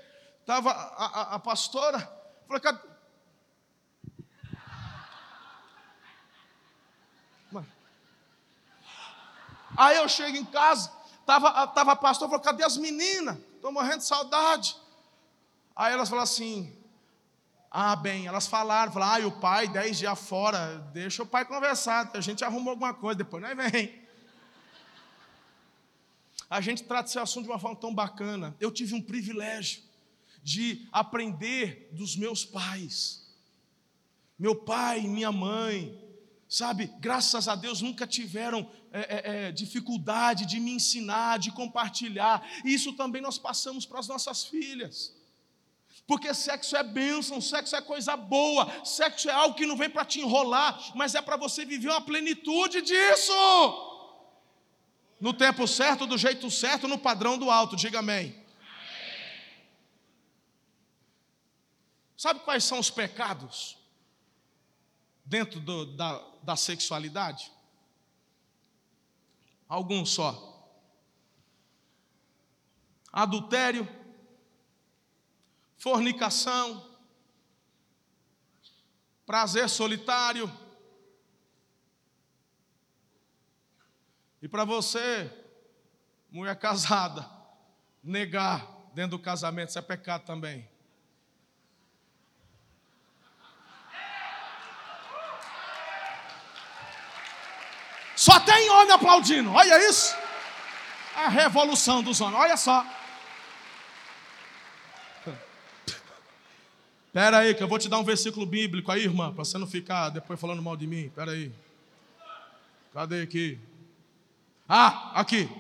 Speaker 1: estava a, a, a pastora, falou, Aí eu chego em casa, tava, tava a pastor, falou, cadê as meninas? Estou morrendo de saudade. Aí elas falaram assim, ah, bem, elas falaram, falaram, ah, o pai, dez dias fora, deixa o pai conversar, a gente arruma alguma coisa, depois nós vem. A gente trata esse assunto de uma forma tão bacana. Eu tive um privilégio de aprender dos meus pais. Meu pai e minha mãe, sabe, graças a Deus nunca tiveram é, é, é, dificuldade de me ensinar, de compartilhar. E isso também nós passamos para as nossas filhas. Porque sexo é bênção, sexo é coisa boa, sexo é algo que não vem para te enrolar, mas é para você viver uma plenitude disso. No tempo certo, do jeito certo, no padrão do alto, diga amém. Sabe quais são os pecados dentro do, da, da sexualidade? Alguns só. Adultério, fornicação, prazer solitário. E para você, mulher casada, negar dentro do casamento, isso é pecado também. Só tem homem aplaudindo, olha isso. A revolução dos homens, olha só. Espera aí, que eu vou te dar um versículo bíblico aí, irmã, para você não ficar depois falando mal de mim. Espera aí. Cadê aqui? Ah, aqui.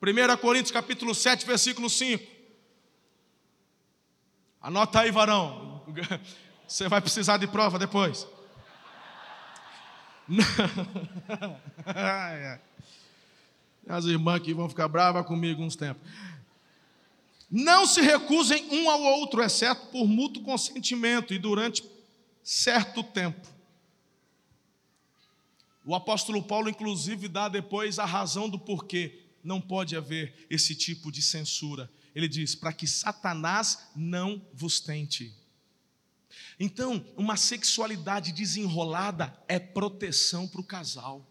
Speaker 1: 1 Coríntios capítulo 7, versículo 5. Anota aí, varão. Você vai precisar de prova depois. As irmãs que vão ficar bravas comigo uns tempos. Não se recusem um ao outro, exceto por mútuo consentimento e durante certo tempo. O apóstolo Paulo, inclusive, dá depois a razão do porquê não pode haver esse tipo de censura. Ele diz: para que Satanás não vos tente. Então, uma sexualidade desenrolada é proteção para o casal.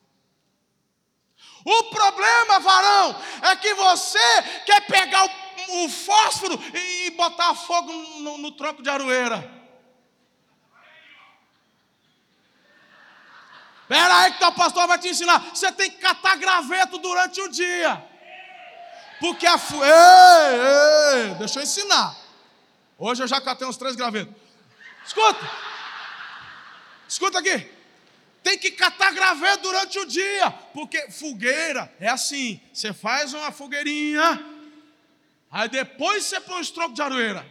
Speaker 1: O problema, varão, é que você quer pegar o, o fósforo e botar fogo no, no tronco de aroeira. Espera aí que o pastor vai te ensinar. Você tem que catar graveto durante o dia. Porque a. Ei, ei, deixa eu ensinar. Hoje eu já catei uns três gravetos. Escuta. Escuta aqui. Tem que catar graveto durante o dia. Porque fogueira é assim. Você faz uma fogueirinha. Aí depois você põe os trocos de aroeira.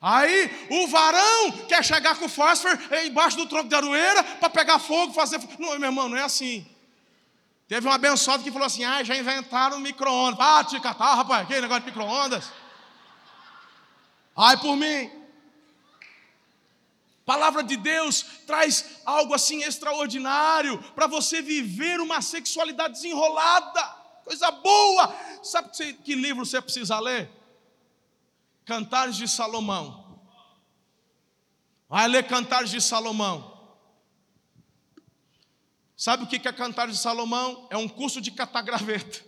Speaker 1: Aí o varão quer chegar com o fósforo embaixo do tronco de aroeira para pegar fogo, fazer. Não, meu irmão, não é assim. Teve um abençoado que falou assim: ah, já inventaram micro-ondas. Ah, te catar, rapaz, que negócio de micro-ondas. Ai por mim. Palavra de Deus traz algo assim extraordinário para você viver uma sexualidade desenrolada, coisa boa. Sabe que, livro você precisa ler? Cantares de Salomão. Vai ler Cantares de Salomão. Sabe o que é Cantar de Salomão? É um curso de catagraveta.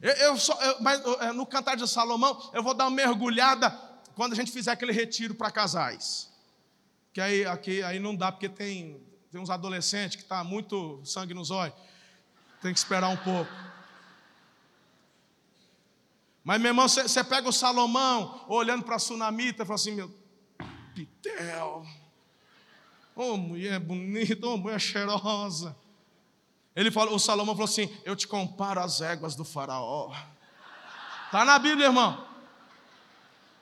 Speaker 1: Eu, eu, só, eu mas é, no Cantar de Salomão, eu vou dar uma mergulhada quando a gente fizer aquele retiro para casais. Que aí, aqui, aí não dá, porque tem, tem uns adolescentes que está muito sangue nos olhos. Tem que esperar um pouco. Mas, meu irmão, você pega o Salomão olhando para a Sunamita e fala assim: meu, Pitel. Oh, mulher bonita, oh, mulher cheirosa. Ele falou, o Salomão falou assim: Eu te comparo às éguas do faraó. Está na Bíblia, irmão.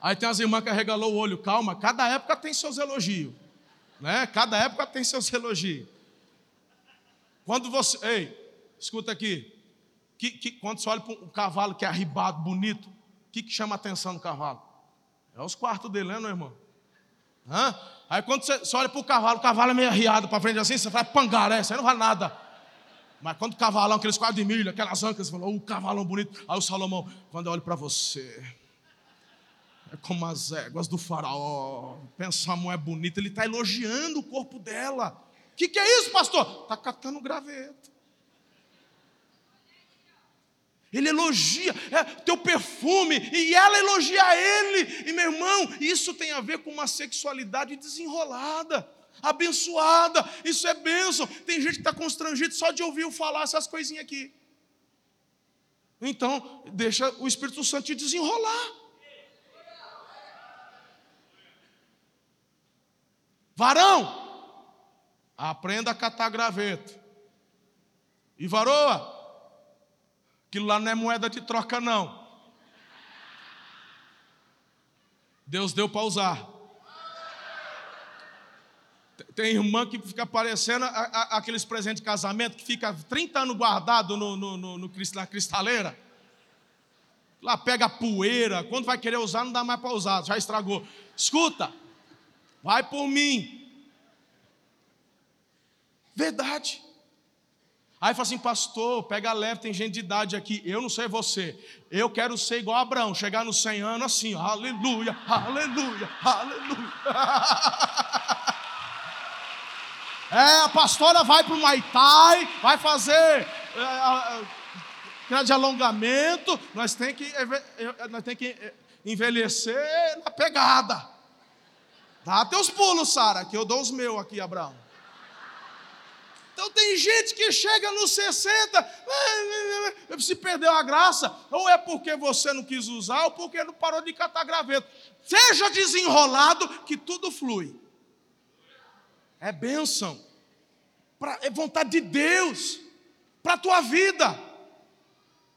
Speaker 1: Aí tem as irmãs que arregalou o olho, calma, cada época tem seus elogios. Né? Cada época tem seus elogios. Quando você. Ei, escuta aqui. Que, que, quando você olha para um cavalo que é arribado, bonito, o que, que chama a atenção do cavalo? É os quartos dele, né, meu irmão? Hã? Aí quando você, você olha para o cavalo, o cavalo é meio arriado para frente assim, você fala, pangaré, isso aí não vale nada. Mas quando o cavalão, aqueles quatro de milho, aquelas ancas, você fala, o oh, cavalão bonito. Aí o Salomão, quando eu olho para você, é como as éguas do faraó. Pensa, a mulher bonita, ele está elogiando o corpo dela. O que, que é isso, pastor? Está catando graveto. Ele elogia é, teu perfume e ela elogia ele. E meu irmão, isso tem a ver com uma sexualidade desenrolada, abençoada. Isso é bênção. Tem gente que está constrangido só de ouvir eu falar essas coisinhas aqui. Então, deixa o Espírito Santo te desenrolar. Varão, aprenda a catar graveto. E varoa, Aquilo lá não é moeda de troca, não. Deus deu para usar. Tem irmã que fica parecendo aqueles presentes de casamento que fica 30 anos guardado no, no, no, no, na cristaleira. Lá pega poeira, quando vai querer usar, não dá mais para usar, já estragou. Escuta, vai por mim. Verdade. Aí fala assim, pastor, pega leve, tem gente de idade aqui. Eu não sei você. Eu quero ser igual a Abraão, chegar nos 100 anos assim, aleluia, aleluia, aleluia. É, a pastora vai para o Maitai, vai fazer é, de alongamento. Nós temos que, nós tem que envelhecer na pegada. Dá teus pulos, Sara, que eu dou os meus aqui, Abraão. Então tem gente que chega nos 60, se perdeu a graça, ou é porque você não quis usar, ou porque não parou de catar graveto. Seja desenrolado que tudo flui. É bênção. Pra, é vontade de Deus para a tua vida.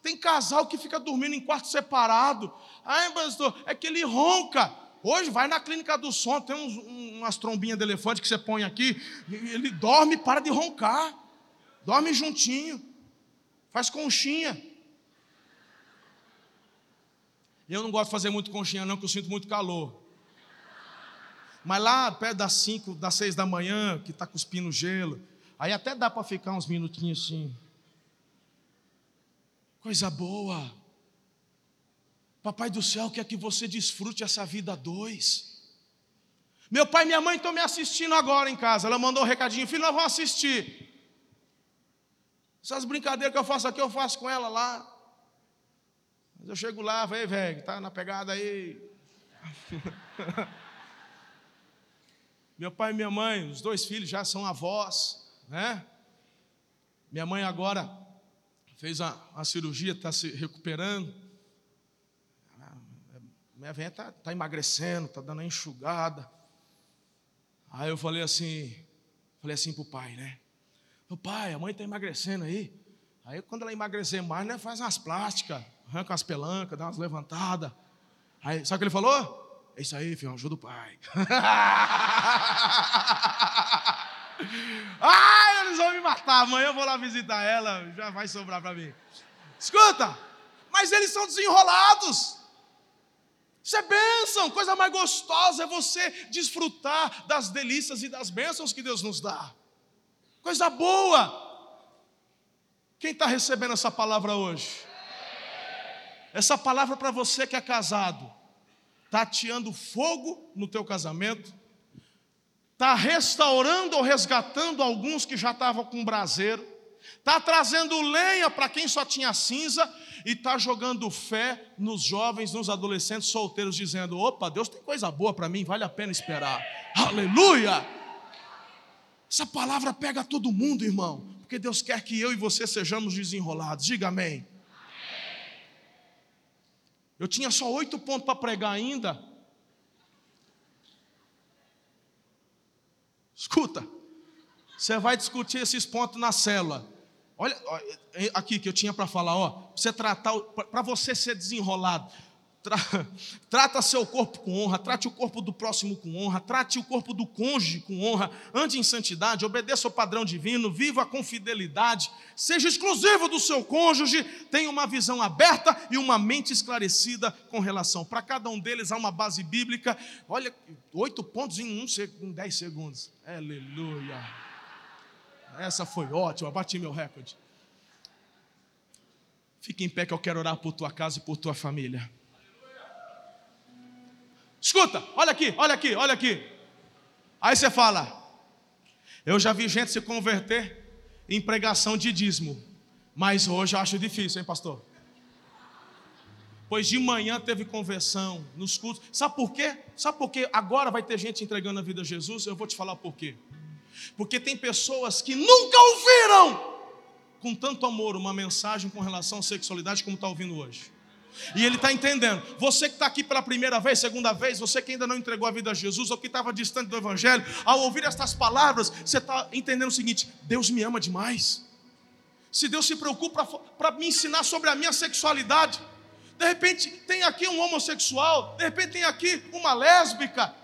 Speaker 1: Tem casal que fica dormindo em quarto separado. Ai, pastor, é que ele ronca. Hoje vai na clínica do som, tem uns, umas trombinhas de elefante que você põe aqui. Ele dorme para de roncar. Dorme juntinho. Faz conchinha. Eu não gosto de fazer muito conchinha, não, porque eu sinto muito calor. Mas lá perto das 5, das 6 da manhã, que está cuspindo gelo, aí até dá para ficar uns minutinhos assim. Coisa boa. Papai do céu quer que você desfrute essa vida a dois. Meu pai e minha mãe estão me assistindo agora em casa. Ela mandou um recadinho, filho, nós vamos assistir. Essas brincadeiras que eu faço aqui, eu faço com ela lá. Mas eu chego lá, velho, velho, tá na pegada aí. Meu pai e minha mãe, os dois filhos já são avós, né? Minha mãe agora fez a, a cirurgia, está se recuperando. Minha velha está tá emagrecendo, está dando uma enxugada. Aí eu falei assim, falei assim para o pai, né? Meu pai, a mãe está emagrecendo aí. Aí quando ela emagrecer mais, né, faz umas plásticas, arranca umas pelancas, dá umas levantadas. Aí, sabe o que ele falou? É isso aí, filho, ajuda o pai. Ai, eles vão me matar. Amanhã eu vou lá visitar ela, já vai sobrar para mim. Escuta, mas eles são desenrolados. Isso é bênção, coisa mais gostosa é você desfrutar das delícias e das bênçãos que Deus nos dá. Coisa boa. Quem está recebendo essa palavra hoje? Essa palavra para você que é casado tateando fogo no teu casamento, está restaurando ou resgatando alguns que já estavam com braseiro, está trazendo lenha para quem só tinha cinza e está jogando fé nos jovens, nos adolescentes solteiros, dizendo: opa, Deus tem coisa boa para mim, vale a pena esperar. Aleluia! Essa palavra pega todo mundo, irmão, porque Deus quer que eu e você sejamos desenrolados. Diga amém. Eu tinha só oito pontos para pregar ainda. Escuta, você vai discutir esses pontos na célula. Olha, aqui que eu tinha para falar, ó, você tratar, para você ser desenrolado. Tra, trata seu corpo com honra, trate o corpo do próximo com honra, trate o corpo do cônjuge com honra, ande em santidade, obedeça ao padrão divino, viva com fidelidade, seja exclusivo do seu cônjuge, tenha uma visão aberta e uma mente esclarecida com relação. Para cada um deles há uma base bíblica. Olha, oito pontos em, um, dez segundos. Aleluia. Essa foi ótima, bati meu recorde. Fique em pé que eu quero orar por tua casa e por tua família. Escuta, olha aqui, olha aqui, olha aqui. Aí você fala: Eu já vi gente se converter em pregação de dízimo, mas hoje eu acho difícil, hein, pastor? Pois de manhã teve conversão nos cultos. Sabe por quê? Sabe por quê? Agora vai ter gente entregando a vida a Jesus? Eu vou te falar por quê. Porque tem pessoas que nunca ouviram com tanto amor uma mensagem com relação à sexualidade como está ouvindo hoje. E ele está entendendo. Você que está aqui pela primeira vez, segunda vez, você que ainda não entregou a vida a Jesus, ou que estava distante do Evangelho, ao ouvir estas palavras, você está entendendo o seguinte: Deus me ama demais. Se Deus se preocupa para me ensinar sobre a minha sexualidade, de repente tem aqui um homossexual, de repente tem aqui uma lésbica,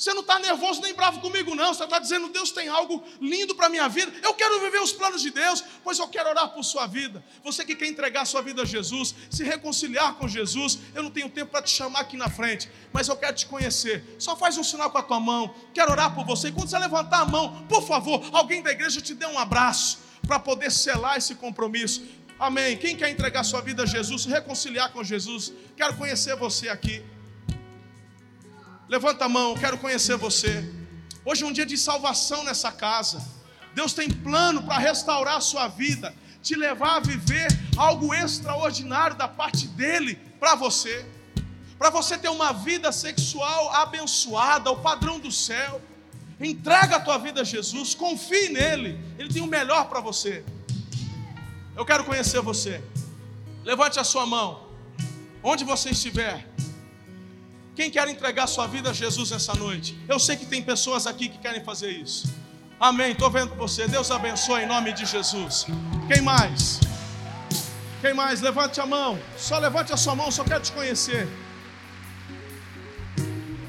Speaker 1: você não está nervoso nem bravo comigo, não. Você está dizendo, Deus tem algo lindo para a minha vida. Eu quero viver os planos de Deus, pois eu quero orar por sua vida. Você que quer entregar sua vida a Jesus, se reconciliar com Jesus, eu não tenho tempo para te chamar aqui na frente, mas eu quero te conhecer. Só faz um sinal com a tua mão. Quero orar por você. E quando você levantar a mão, por favor, alguém da igreja te dê um abraço para poder selar esse compromisso. Amém. Quem quer entregar sua vida a Jesus, se reconciliar com Jesus, quero conhecer você aqui. Levanta a mão, quero conhecer você. Hoje é um dia de salvação nessa casa. Deus tem plano para restaurar a sua vida, te levar a viver algo extraordinário da parte dele para você. Para você ter uma vida sexual abençoada, o padrão do céu. Entrega a tua vida a Jesus, confie nele, ele tem o melhor para você. Eu quero conhecer você. Levante a sua mão, onde você estiver. Quem quer entregar sua vida a Jesus essa noite? Eu sei que tem pessoas aqui que querem fazer isso. Amém. Estou vendo você. Deus abençoe em nome de Jesus. Quem mais? Quem mais? Levante a mão. Só levante a sua mão, só quero te conhecer.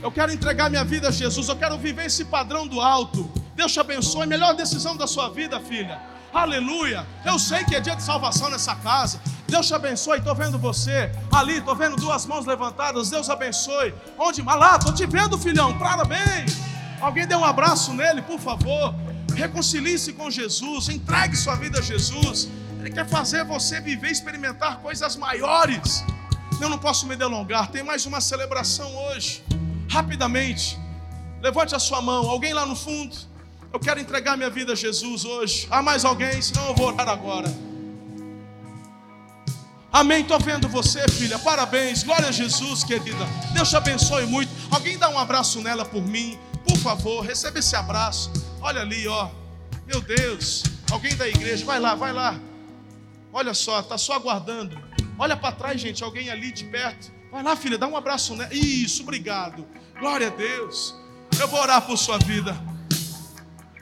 Speaker 1: Eu quero entregar minha vida a Jesus, eu quero viver esse padrão do alto. Deus te abençoe, melhor decisão da sua vida, filha. Aleluia. Eu sei que é dia de salvação nessa casa. Deus te abençoe. Estou vendo você ali, estou vendo duas mãos levantadas. Deus abençoe. Onde? Ah lá, estou te vendo, filhão. Parabéns. Alguém dê um abraço nele, por favor. Reconcilie-se com Jesus. Entregue sua vida a Jesus. Ele quer fazer você viver, experimentar coisas maiores. Eu não posso me delongar. Tem mais uma celebração hoje. Rapidamente. Levante a sua mão. Alguém lá no fundo. Eu quero entregar minha vida a Jesus hoje. Há mais alguém? Senão eu vou orar agora. Amém. Estou vendo você, filha. Parabéns. Glória a Jesus, querida. Deus te abençoe muito. Alguém dá um abraço nela por mim. Por favor, receba esse abraço. Olha ali, ó. Meu Deus. Alguém da igreja. Vai lá, vai lá. Olha só, está só aguardando. Olha para trás, gente, alguém ali de perto. Vai lá, filha, dá um abraço nela. Isso, obrigado. Glória a Deus. Eu vou orar por sua vida.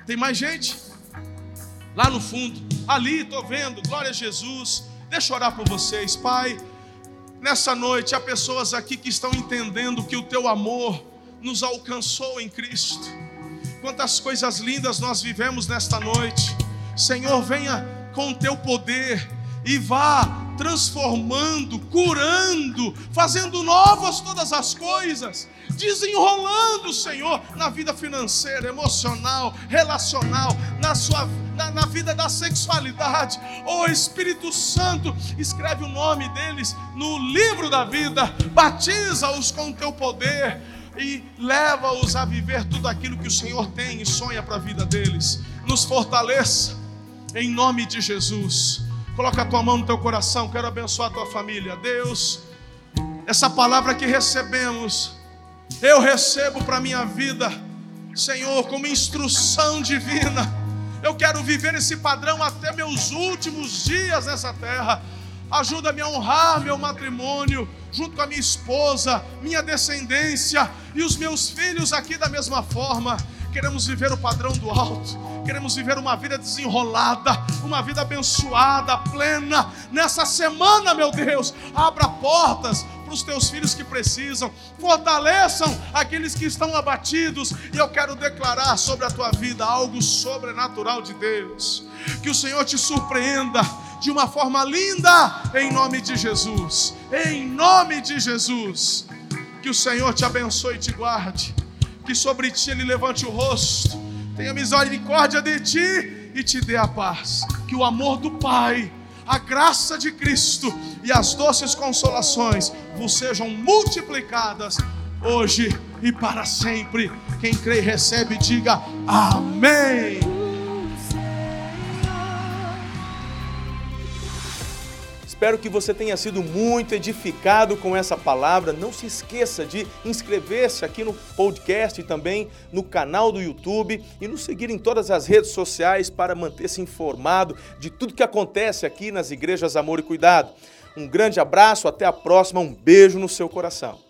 Speaker 1: Tem mais gente? Lá no fundo. Ali, estou vendo. Glória a Jesus. Deixa eu orar por vocês, Pai. Nessa noite, há pessoas aqui que estão entendendo que o teu amor nos alcançou em Cristo. Quantas coisas lindas nós vivemos nesta noite. Senhor, venha com o teu poder e vá transformando, curando, fazendo novas todas as coisas, desenrolando, Senhor, na vida financeira, emocional, relacional, na sua na, na vida da sexualidade. Oh Espírito Santo, escreve o nome deles no livro da vida, batiza-os com o teu poder e leva-os a viver tudo aquilo que o Senhor tem e sonha para a vida deles. Nos fortaleça em nome de Jesus. Coloca a tua mão no teu coração, quero abençoar a tua família. Deus, essa palavra que recebemos, eu recebo para minha vida, Senhor, como instrução divina. Eu quero viver esse padrão até meus últimos dias nessa terra. Ajuda-me a honrar meu matrimônio junto com a minha esposa, minha descendência e os meus filhos aqui da mesma forma. Queremos viver o padrão do alto queremos viver uma vida desenrolada, uma vida abençoada, plena. Nessa semana, meu Deus, abra portas para os teus filhos que precisam, fortaleçam aqueles que estão abatidos, e eu quero declarar sobre a tua vida algo sobrenatural de Deus. Que o Senhor te surpreenda de uma forma linda, em nome de Jesus. Em nome de Jesus. Que o Senhor te abençoe e te guarde. Que sobre ti ele levante o rosto tenha misericórdia de ti e te dê a paz. Que o amor do Pai, a graça de Cristo e as doces consolações vos sejam multiplicadas hoje e para sempre. Quem crê e recebe, diga amém.
Speaker 3: Espero que você tenha sido muito edificado com essa palavra. Não se esqueça de inscrever-se aqui no podcast e também no canal do YouTube e nos seguir em todas as redes sociais para manter-se informado de tudo que acontece aqui nas igrejas Amor e Cuidado. Um grande abraço, até a próxima, um beijo no seu coração.